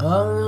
Summer.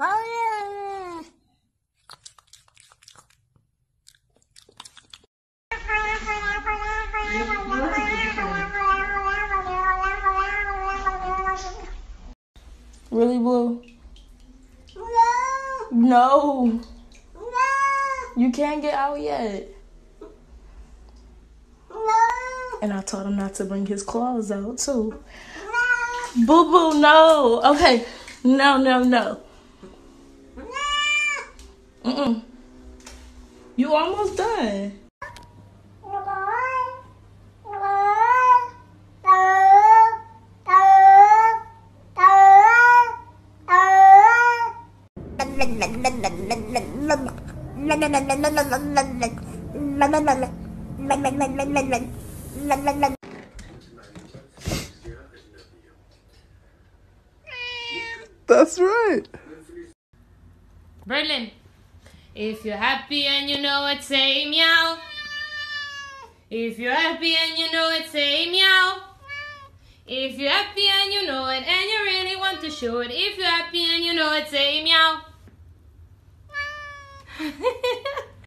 Oh, really, Blue? No. No. You can't get out yet. No. And I told him not to bring his claws out, too. Boo boo, no. Okay. No, no, no. Mm-mm. You almost done. That's right. Berlin. If you're happy and you know it, say meow. If you're happy and you know it, say meow. If you're happy and you know it and you really want to show it, if you're happy and you know it, say meow.